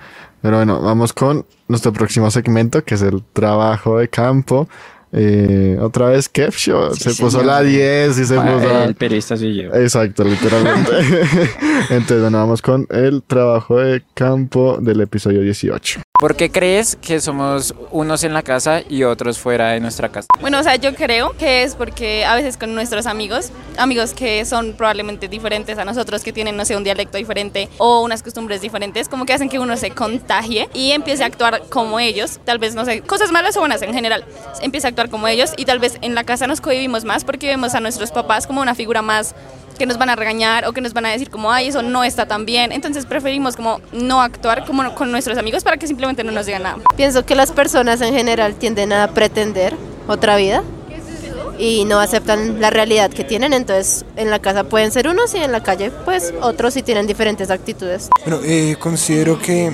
Pero bueno, vamos con nuestro próximo segmento, que es el trabajo de campo. Eh, otra vez, Kev Show. Sí, se puso señor. la 10 y se Ah, puso... El periodista soy yo. Exacto, literalmente. Entonces, bueno, vamos con el trabajo de campo del episodio 18. ¿Por qué crees que somos unos en la casa y otros fuera de nuestra casa? Bueno, o sea, yo creo que es porque a veces con nuestros amigos, amigos que son probablemente diferentes a nosotros, que tienen, no sé, un dialecto diferente o unas costumbres diferentes, como que hacen que uno se contagie y empiece a actuar como ellos, tal vez, no sé, cosas malas o buenas en general, empiece a actuar como ellos y tal vez en la casa nos cohibimos más porque vemos a nuestros papás como una figura más que nos van a regañar o que nos van a decir como, ay, eso no está tan bien. Entonces preferimos como no actuar como con nuestros amigos para que simplemente no nos digan nada. Pienso que las personas en general tienden a pretender otra vida y no aceptan la realidad que tienen, entonces en la casa pueden ser unos y en la calle pues otros y tienen diferentes actitudes. Bueno, eh, considero que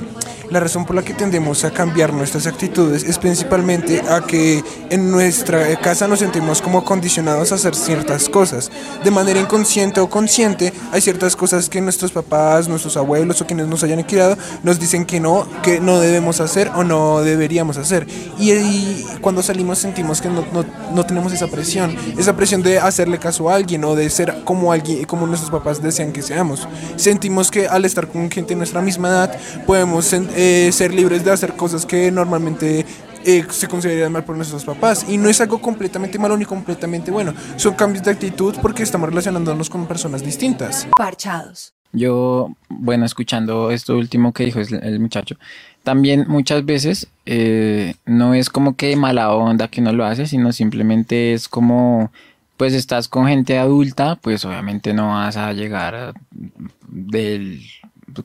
la razón por la que tendemos a cambiar nuestras actitudes es principalmente a que en nuestra casa nos sentimos como condicionados a hacer ciertas cosas. De manera inconsciente o consciente, hay ciertas cosas que nuestros papás, nuestros abuelos o quienes nos hayan criado nos dicen que no, que no debemos hacer o no deberíamos hacer. Y, y cuando salimos sentimos que no, no, no tenemos esa presión, esa presión de hacerle caso a alguien o de ser como alguien, como nuestros papás desean que seamos. Sentimos que al estar con gente de nuestra misma edad podemos eh, ser libres de hacer cosas que normalmente eh, se considerarían mal por nuestros papás. Y no es algo completamente malo ni completamente bueno. Son cambios de actitud porque estamos relacionándonos con personas distintas. Parchados. Yo, bueno, escuchando esto último que dijo el, muchacho, también muchas veces eh, no es como que mala onda que no lo hace, sino simplemente es como, pues estás con gente adulta, pues obviamente no vas a llegar a- del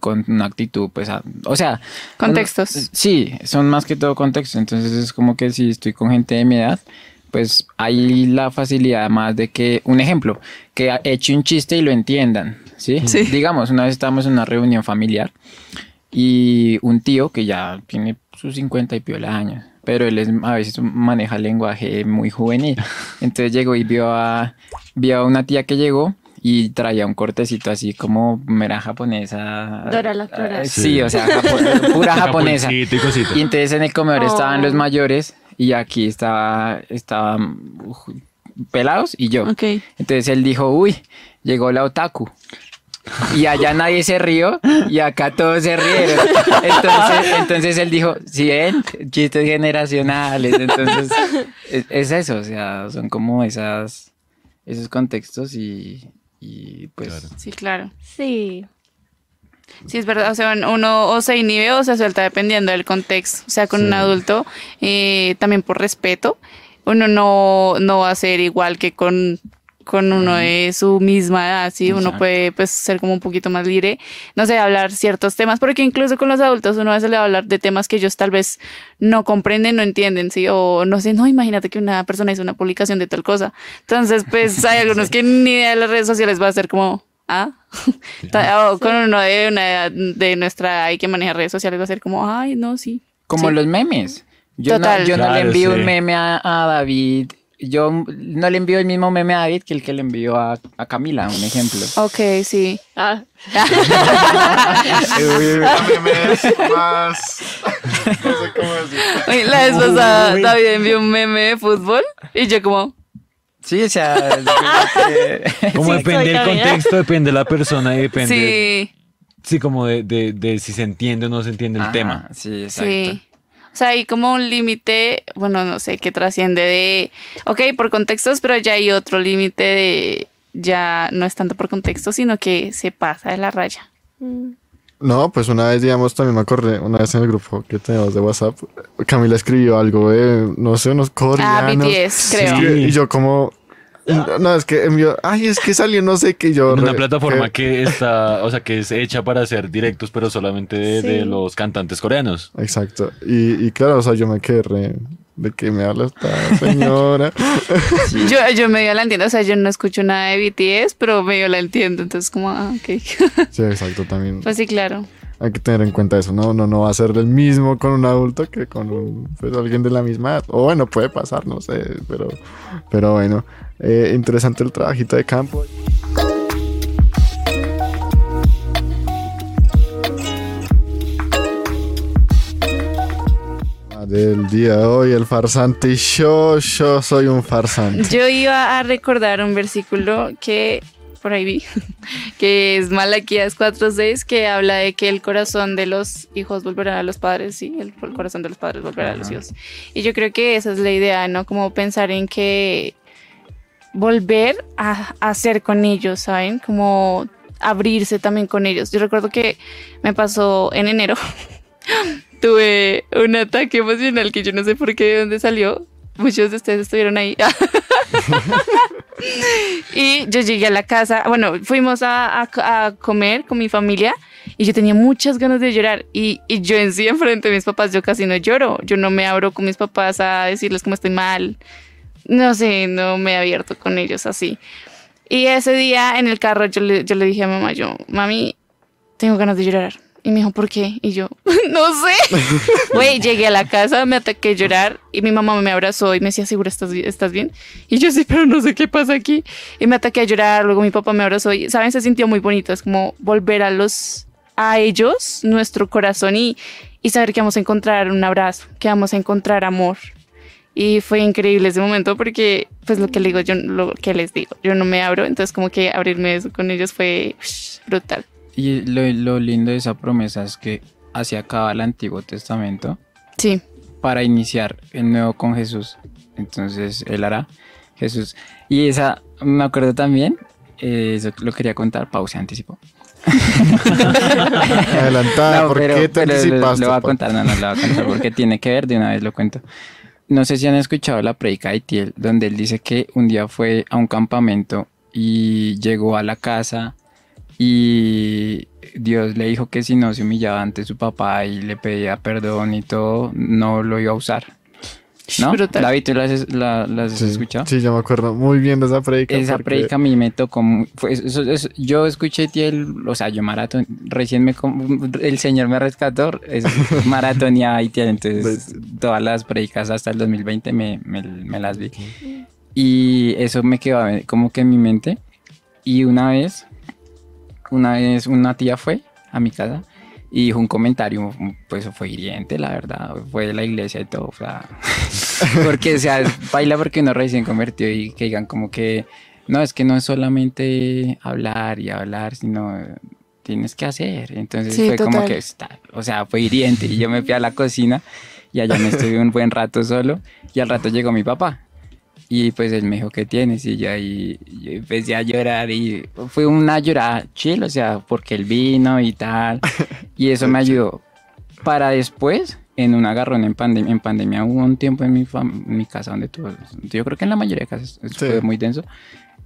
con una actitud, pues, a- o sea, Contextos. sí, son más que todo contextos. Entonces es como que si estoy con gente de mi edad, pues hay la facilidad más de que, un ejemplo, que eche un chiste y lo entiendan, ¿sí? Sí. Digamos, una vez estábamos en una reunión familiar y un tío que ya tiene sus 50 y piola años, pero él es, a veces maneja lenguaje muy juvenil. Entonces llegó y vio a, vio a una tía que llegó y traía un cortecito así como mera japonesa. Dora la Exploradora. Eh, Sí, o sea, japo- pura japonesa. Y. Y entonces en el comedor estaban Oh. los mayores y aquí estaba, pelados y yo. Ok. Entonces él dijo, uy, llegó la otaku. Y allá nadie se rió y acá todos se rieron. Entonces, entonces él dijo, si ven, chistes generacionales. Entonces, es, es eso, o sea, son como esas, esos contextos y, y pues... Claro. Sí, claro. Sí. Sí, es verdad. O sea, uno o se inhibe o se suelta dependiendo del contexto. O sea, con un adulto, eh, también por respeto, uno no, no va a ser igual que con, con uno de su misma edad, ¿sí? Uno Exacto. puede pues, ser como un poquito más libre, no sé, hablar ciertos temas, porque incluso con los adultos uno a veces le va a hablar de temas que ellos tal vez no comprenden, no entienden, ¿sí? O no sé, no, imagínate que una persona hizo una publicación de tal cosa. Entonces, pues hay algunos que ni idea de las redes sociales va a ser como... Ah, Ta- o con uno de una edad de nuestra hay que manejar redes sociales va a ser como, ay, no, sí. Como Sí. los memes. Yo Total. no, yo no le Claro, envío sí. un meme a, a David. Yo no le envío el mismo meme a David que el que le envió a, a Camila, un ejemplo. Ok, sí. Ah, memes más. No sé cómo decir. La vez pasada David envió un meme de fútbol y yo como, Sí, o sea, que- Como Sí, depende del contexto, depende de la persona y depende. Sí, sí, como de, de, de si se entiende o no se entiende el Ajá, tema. Sí, exacto. sí. O sea, hay como un límite, bueno, no sé, que trasciende de, ok, por contextos, pero ya hay otro límite de, ya no es tanto por contexto, sino que se pasa de la raya. No, pues una vez, digamos, también me acordé, una vez en el grupo que tenemos de WhatsApp, Camila escribió algo de, no sé, unos Ah, coreanos. BTS, creo. Sí, Y yo como, no, es que envió, ay, es que salió no sé qué yo. En una re- plataforma que- que está, o sea, que es hecha para hacer directos, pero solamente de, los cantantes coreanos. Exacto. Y, y claro, o sea, yo me quedé re, de que me habla esta señora. Yo, yo medio la entiendo, o sea, yo no escucho nada de BTS, pero medio la entiendo, entonces como, ah, ok. sí, exacto, también. pues sí, claro. Hay que tener en cuenta eso, ¿no? Uno no va a ser el mismo con un adulto que con pues, alguien de la misma edad. O bueno, puede pasar, no sé, pero, pero bueno. Eh, interesante el trabajito de campo. Del día de hoy, el farsante yo, yo soy un farsante. Yo iba a recordar un versículo que por ahí vi, que es Malaquías 4.6, que habla de que el corazón de los hijos volverá a los padres, sí, el, el corazón de los padres volverá a los hijos. Y yo creo que esa es la idea, ¿no? Como pensar en que volver a hacer con ellos, ¿saben? Como abrirse también con ellos. Yo recuerdo que me pasó en enero. Tuve un ataque emocional que yo no sé por qué, de dónde salió. Muchos de ustedes estuvieron ahí. y yo llegué a la casa, bueno, fuimos a, a- comer con mi familia y yo tenía muchas ganas de llorar. Y, y yo en sí, enfrente de mis papás, yo casi no lloro. Yo no me abro con mis papás a decirles cómo estoy mal. No sé, no me he abierto con ellos así. Y ese día en el carro yo le, yo le dije a mamá, yo, mami, tengo ganas de llorar. Y me dijo, ¿por qué? Y yo, no sé. Güey, llegué a la casa, me ataqué a llorar y mi mamá me abrazó y me decía, ¿segura estás, estás bien? Y yo sí, pero no sé qué pasa aquí. Y me ataqué a llorar, luego mi papá me abrazó y, ¿saben? Se sintió muy bonito. Es como volver a los, a ellos, nuestro corazón y, y saber que vamos a encontrar un abrazo, que vamos a encontrar amor. Y fue increíble ese momento porque, pues lo que le digo, yo lo que les digo, yo no me abro, entonces como que abrirme eso con ellos fue brutal. Y lo, lo lindo de esa promesa es que así acaba el Antiguo Testamento Sí, para iniciar el nuevo con Jesús. Entonces él hará Jesús. Y esa, me acuerdo también, eh, eso lo quería contar, pausa, anticipo. Adelantada, No, ¿por pero- qué te pero lo- anticipaste? Lo voy a contar, no, no lo voy a contar porque tiene que ver, de una vez lo cuento. No sé si han escuchado la predica de Tiel, donde él dice que un día fue a un campamento y llegó a la casa y Dios le dijo que si no se humillaba ante su papá y le pedía perdón y todo, no lo iba a usar. ¿No? Brutal. David, ¿tú la has, la- la has Sí, escuchado? sí, yo me acuerdo muy bien de esa predica. Esa porque- predica a mí me tocó. fue- eso- eso- yo escuché Tiel, o sea, yo maratón. Recién me. El Señor me rescató. Es maratoneaba y Tiel. Entonces, todas las predicas hasta el 2020 me, me- me las vi. Y eso me quedó como que en mi mente. Y una vez, una vez una tía fue a mi casa y dijo un comentario, pues fue hiriente, la verdad. Fue de la iglesia y todo. O sea, porque, o sea, baila porque uno recién convertido y que digan como que no, es que no es solamente hablar y hablar, sino tienes que hacer. Entonces Sí, fue como que, está, o sea, fue hiriente. Y yo me fui a la cocina y allá me estuve un buen rato solo y al rato llegó mi papá. Y pues él me dijo, ¿qué tienes? Y yo ahí yo empecé a llorar y fue una llorada chill, o sea, porque él vino y tal. Y eso me ayudó. Para después, en un agarrón en pandemia, en pandemia hubo un tiempo en mi, fam- en mi casa donde tuvo, yo creo que en la mayoría de casas Sí. fue muy denso.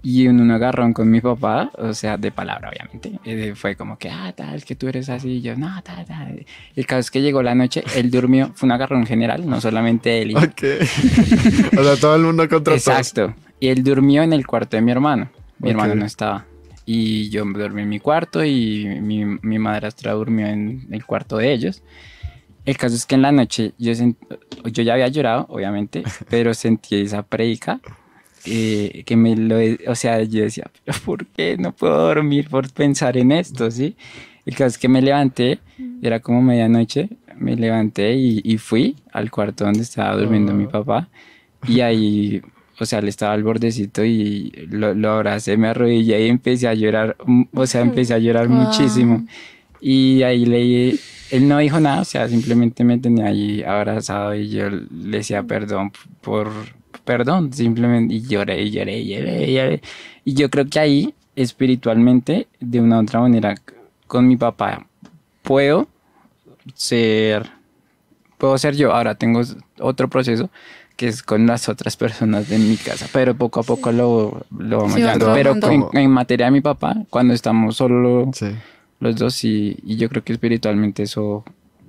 Y un agarrón con mi papá, o sea, de palabra, obviamente, eh, fue como que, ah, tal, que tú eres así. Y yo, no, tal, tal. El caso es que llegó la noche, él durmió, fue un agarrón general, no solamente él. y- Ok. o sea, todo el mundo contra todos. Exacto. Y él durmió en el cuarto de mi hermano. Mi Ok. hermano no estaba. Y yo dormí en mi cuarto y mi, mi madrastra durmió en el cuarto de ellos. El caso es que en la noche yo, sent- yo ya había llorado, obviamente, pero sentí esa predica eh, que me lo... O sea, yo decía, ¿pero por qué no puedo dormir por pensar en esto, sí? El caso es que me levanté, era como medianoche, me levanté y, y fui al cuarto donde estaba durmiendo mi papá. Y ahí, o sea, él estaba al bordecito y lo, lo abracé, me arrodillé y empecé a llorar, mm, o sea, empecé a llorar Wow. muchísimo. Y ahí leí, él no dijo nada, o sea, simplemente me tenía ahí abrazado y yo le decía perdón por, perdón, simplemente, y lloré, y lloré, lloré, y lloré. Y yo creo que ahí, espiritualmente, de una u otra manera, con mi papá, puedo ser, puedo ser yo. Ahora tengo otro proceso que es con las otras personas de mi casa, pero poco a poco lo, lo vamos Sí, va llevando. Pero en, en materia de mi papá, cuando estamos solo Sí. los dos y, y yo creo que espiritualmente eso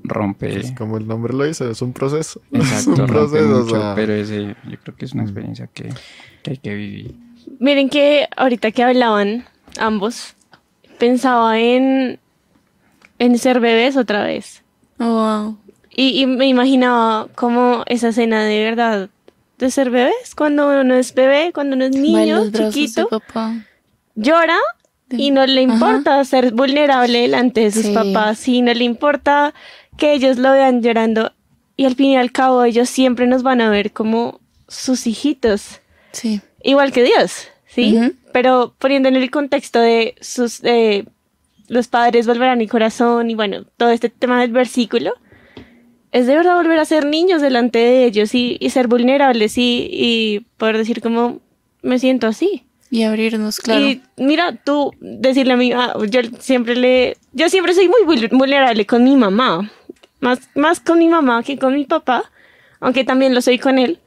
rompe. Es como el nombre lo dice, es un proceso. Exacto, es un proceso. o mucho, sea, pero ese, yo creo que es una experiencia que, que hay que vivir. Miren que ahorita que hablaban ambos, pensaba en, en ser bebés otra vez. Oh, wow. Y, y me imaginaba como esa escena de verdad de ser bebés, cuando uno es bebé, cuando uno es niño, chiquito, papá. llora y no le Ajá. importa ser vulnerable delante de sus Sí. papás y no le importa que ellos lo vean llorando y al fin y al cabo ellos siempre nos van a ver como sus hijitos, Sí. igual que Dios, ¿sí? Ujú. Pero poniendo en el contexto de sus, eh, los padres volverán mi corazón y bueno, todo este tema del versículo, es de verdad volver a ser niños delante de ellos y, y ser vulnerables y, y poder decir como, me siento así. Y abrirnos, claro. Y mira, tú decirle a mi ah, yo siempre le, yo siempre soy muy vul- vulnerable con mi mamá, más, más con mi mamá que con mi papá, aunque también lo soy con él.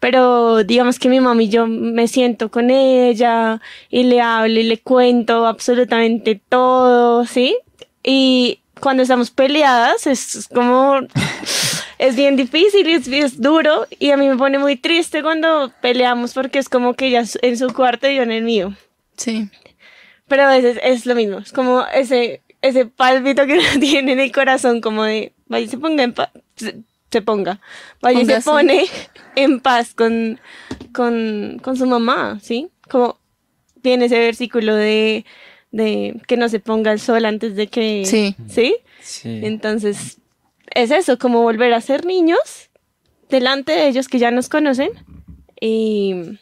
Pero digamos que mi mamá y yo me siento con ella y le hablo y le cuento absolutamente todo, ¿sí? Y cuando estamos peleadas es como, es bien difícil y es, es duro y a mí me pone muy triste cuando peleamos porque es como que ella en su cuarto y yo en el mío. Sí. Pero a veces es lo mismo, es como ese, ese pálpito que uno tiene en el corazón, como de, vaya y se ponga en paz, se, se ponga, vaya y se Póngase. pone en paz con, con, con su mamá, ¿sí? Como viene ese versículo de, de que no se ponga el sol antes de que... Sí. ¿Sí? Sí. Entonces, es eso, como volver a ser niños delante de ellos que ya nos conocen y,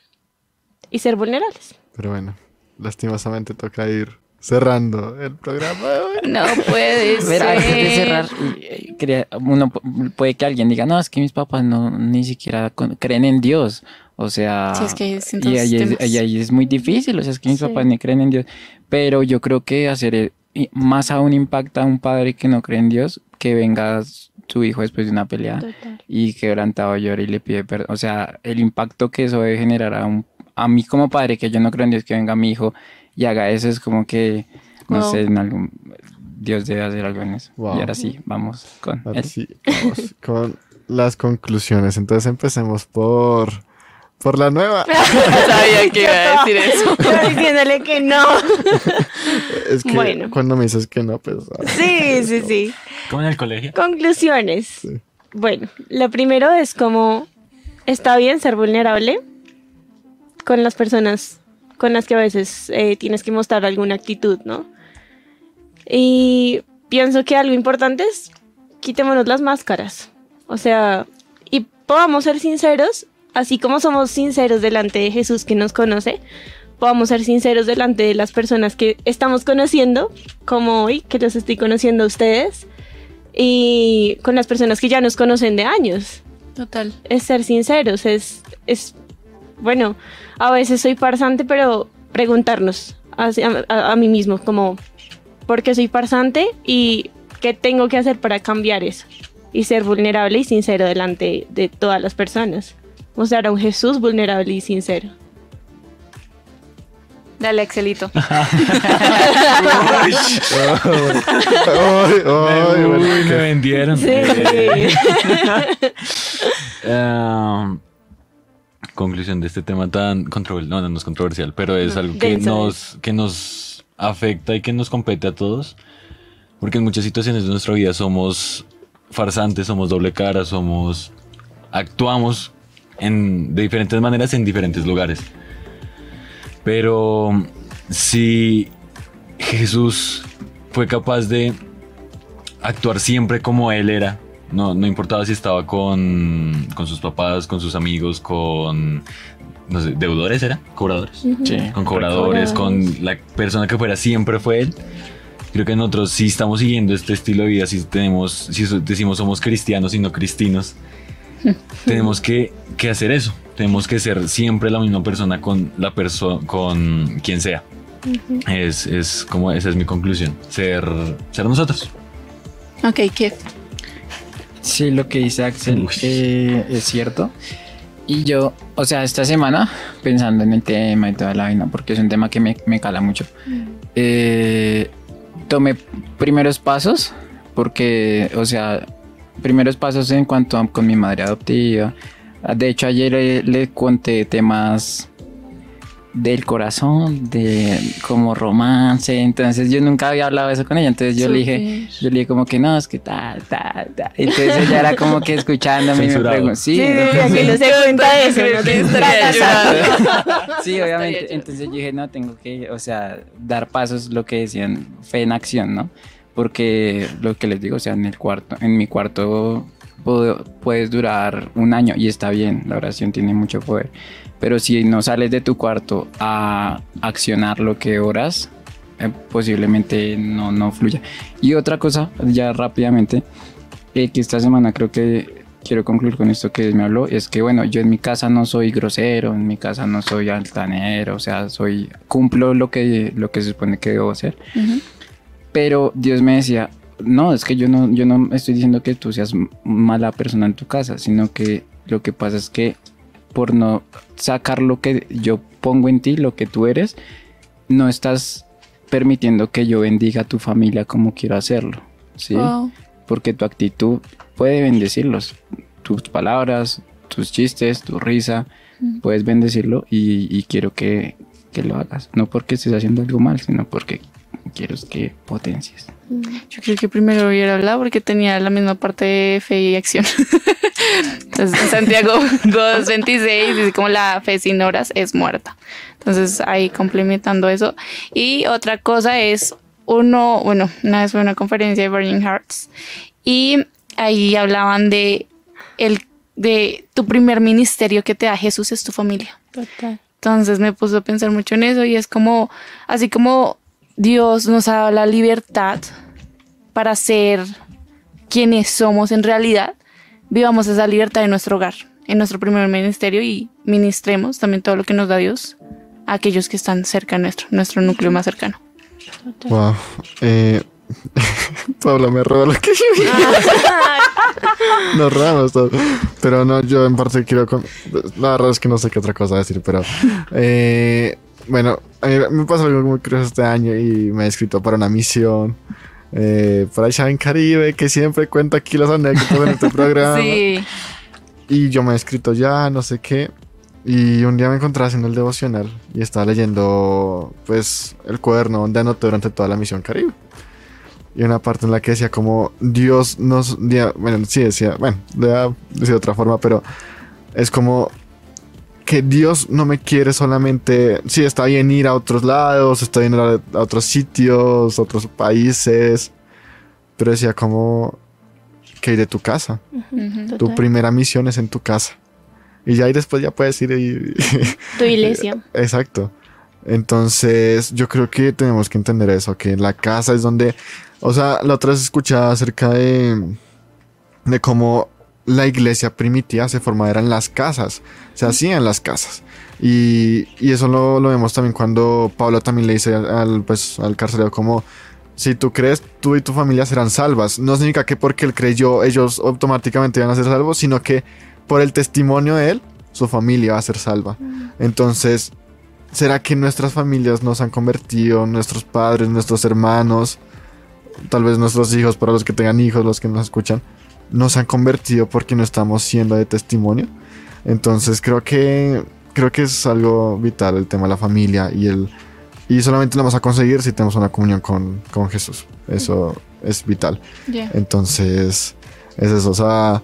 y ser vulnerables. Pero bueno, lastimosamente toca ir cerrando el programa de hoy. No puede Pero antes de ser. cerrar, eh, uno pu- puede que alguien diga, no, es que mis papás no ni siquiera con- creen en Dios. O sea, Sí, es que hay distintos y ahí es, y ahí es muy difícil, o sea, es que mis Sí. papás ni creen en Dios. Pero yo creo que hacer el- y más aún impacta a un padre que no cree en Dios que venga su hijo después de una pelea Total. y quebrantado llora y le pide perdón. O sea, el impacto que eso debe generar a, un, a mí como padre, que yo no creo en Dios, que venga mi hijo y haga eso, es como que, no Wow. sé, en algún, Dios debe hacer algo en eso. Wow. Y ahora sí, vamos con Ahora él. sí, vamos con las conclusiones. Entonces empecemos por, por la nueva. Sabía que iba a decir eso. Yo diciéndole que no. Es que Bueno. cuando me dices que no, pues... ah, Sí, sí, sí. Como en el colegio. Conclusiones. Sí. Bueno, lo primero es como está bien ser vulnerable con las personas con las que a veces eh, tienes que mostrar alguna actitud, ¿no? Y pienso que algo importante es quitémonos las máscaras. O sea, y podamos ser sinceros, así como somos sinceros delante de Jesús que nos conoce, podamos ser sinceros delante de las personas que estamos conociendo, como hoy, que los estoy conociendo a ustedes, y con las personas que ya nos conocen de años. Total. Es ser sinceros, es, es bueno, a veces soy farsante, pero preguntarnos a, a- a mí mismo, como, ¿por qué soy farsante? Y qué tengo que hacer para cambiar eso. Y ser vulnerable y sincero delante de todas las personas. Mostrar a un Jesús vulnerable y sincero. Dale, Excelito. Ay, ay, bueno, me vendieron. Sí. Ah, conclusión de este tema tan controversial, no, no, no es controversial, pero es algo que nos, que nos afecta y que nos compete a todos, porque en muchas situaciones de nuestra vida somos farsantes, somos doble cara, somos, actuamos en, de diferentes maneras en diferentes lugares. Pero si Jesús fue capaz de actuar siempre como él era. No, no importaba si estaba con, con sus papás, con sus amigos, con no sé, deudores, ¿era? ¿Cobradores? Sí. Con cobradores, con la persona que fuera, siempre fue él. Creo que nosotros si estamos siguiendo este estilo de vida, si tenemos, si decimos somos cristianos y no cristinos, tenemos que, que hacer eso. Tenemos que ser siempre la misma persona con la persona, con quien sea. Es, es como, esa es mi conclusión. Ser, ser nosotros. Ok, ¿qué? Sí, lo que dice Axel eh, es cierto. Y yo, o sea, esta semana, pensando en el tema y toda la vaina, porque es un tema que me, me cala mucho, eh, tomé primeros pasos, porque, o sea, primeros pasos en cuanto a con mi madre adoptiva. De hecho, ayer le, le conté temas del corazón, de como romance, entonces yo nunca había hablado de eso con ella, entonces yo le dije, yo le dije como que no, es que tal, tal, tal. Entonces ella era como que escuchándome y me Censurado. preguntó. Sí, Sí, entonces- no se cuenta de eso. Sí, obviamente. Entonces yo dije, no, tengo que, o sea, dar pasos, lo que decían, fe en acción, ¿no? Porque lo que les digo, o sea, en el cuarto, en mi cuarto puedo- puedes durar un año y está bien, la oración tiene mucho poder. Pero si no sales de tu cuarto a accionar lo que oras, eh, posiblemente no, no fluya. Y otra cosa, ya rápidamente, eh, que esta semana creo que quiero concluir con esto que me habló, es que bueno, yo en mi casa no soy grosero, en mi casa no soy altanero, o sea, soy, cumplo lo que, lo que se supone que debo hacer. Pero Dios me decía, no, es que yo no, yo no estoy diciendo que tú seas mala persona en tu casa, sino que lo que pasa es que por no sacar lo que yo pongo en ti, lo que tú eres, no estás permitiendo que yo bendiga a tu familia como quiero hacerlo, ¿sí? Wow. Porque tu actitud puede bendecirlos, tus palabras, tus chistes, tu risa, Mm. puedes bendecirlo y, y quiero que, que lo hagas, no porque estés haciendo algo mal, sino porque quiero que potencies. Yo creo que primero hubiera hablado porque tenía la misma parte de fe y acción. Entonces, en Santiago 2.26 dice como la fe sin horas es muerta. Entonces, ahí complementando eso. Y otra cosa es, uno, bueno, una vez fue a una conferencia de Burning Hearts y ahí hablaban de, el, de tu primer ministerio que te da Jesús es tu familia. Total. Entonces me puso a pensar mucho en eso y es como, así como Dios nos ha dado la libertad para ser quienes somos en realidad, vivamos esa libertad en nuestro hogar, en nuestro primer ministerio y ministremos también todo lo que nos da Dios a aquellos que están cerca nuestro, nuestro núcleo más cercano. Wow. Eh, Pablo me roba lo que yo Nos robamos todo. Pero no, yo en parte quiero. con- La verdad es que no sé qué otra cosa decir, pero. eh, bueno, a mí me pasó algo muy curioso este año y me he escrito para una misión. Eh, allá en Caribe, que siempre cuento aquí las anécdotas en este programa. Sí. Y yo me he escrito ya, no sé qué. Y un día me encontré haciendo el devocional y estaba leyendo, pues, el cuaderno donde anoté durante toda la misión Caribe. Y una parte en la que decía como Dios nos... Bueno, sí decía, bueno, le voy a decir de otra forma, pero es como que Dios no me quiere solamente... Sí, está bien ir a otros lados, está bien ir a, a otros sitios, otros países, pero decía como que ir de tu casa. Tu Total. primera misión es en tu casa. Y ya ahí después ya puedes ir y... Tu iglesia. Exacto. Entonces, yo creo que tenemos que entender eso, que la casa es donde, o sea, la otra vez escuchaba acerca de, de cómo la iglesia primitiva se formaba era en las casas, se hacía en las casas. Y, y eso lo, lo vemos también cuando Pablo también le dice al, pues, al carcelero como, si tú crees, tú y tu familia serán salvas. No significa que porque él creyó, ellos automáticamente van a ser salvos, sino que por el testimonio de él, su familia va a ser salva. Entonces, ¿será que nuestras familias nos han convertido, nuestros padres, nuestros hermanos, tal vez nuestros hijos, para los que tengan hijos, los que nos escuchan, nos han convertido porque no estamos siendo de testimonio? Entonces, creo que creo que es algo vital el tema de la familia y el y solamente lo vamos a conseguir si tenemos una comunión con, con Jesús. Eso es vital. Entonces, es eso. O sea,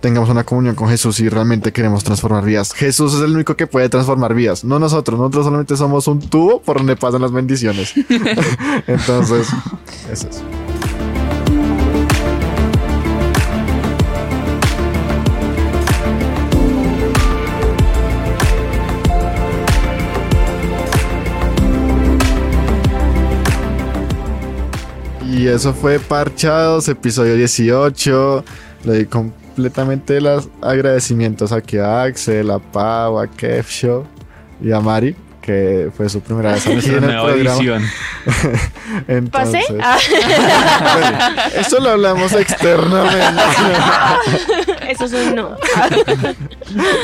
tengamos una comunión con Jesús y realmente queremos transformar vidas. Jesús es el único que puede transformar vidas, no nosotros. Nosotros solamente somos un tubo por donde pasan las bendiciones. Entonces, es eso. Y eso fue Parchados, episodio 18. Le di completamente los agradecimientos aquí a Axel, a Pau, a Kev Show y a Mari, que fue su primera vez aquí en el nueva programa. edición. ¿Pasé? Entonces, Ah. bueno, eso lo hablamos externamente. Eso es un no.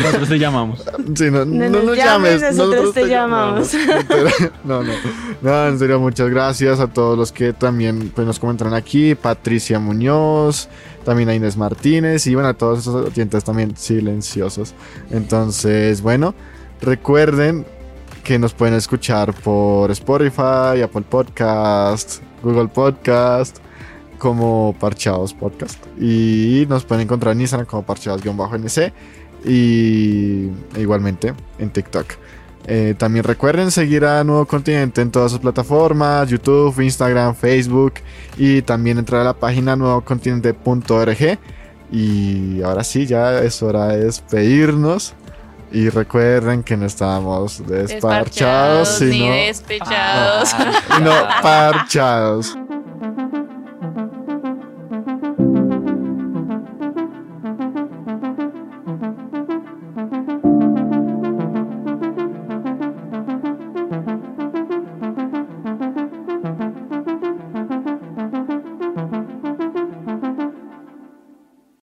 Nosotros te llamamos. Sí, no, no, nos nos llames, llames, nosotros te llamamos. No, no. No, en serio, muchas gracias a todos los que también pues, nos comentaron aquí. Patricia Muñoz, también a Inés Martínez y bueno, a todos esos oyentes también silenciosos. Entonces, bueno, recuerden que nos pueden escuchar por Spotify, Apple Podcast, Google Podcast, como Parchados Podcast. Y nos pueden encontrar en Instagram como Parchados-NC y e igualmente en TikTok. Eh, también recuerden seguir a Nuevo Continente en todas sus plataformas, YouTube, Instagram, Facebook y también entrar a la página nuevocontinente.org. Y ahora sí, ya es hora de despedirnos. Y recuerden que no estamos desparchados, Desparchados ni sino, despechados. sino parchados.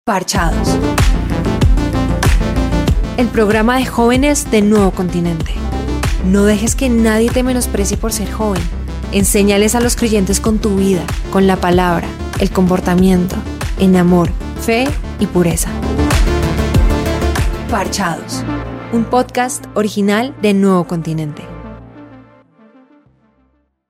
Parchados. El programa de jóvenes del nuevo continente. No dejes que nadie te menosprecie por ser joven. Enséñales a los creyentes con tu vida, con la palabra, el comportamiento, en amor, fe y pureza. Parchados. Un podcast original de Nuevo Continente.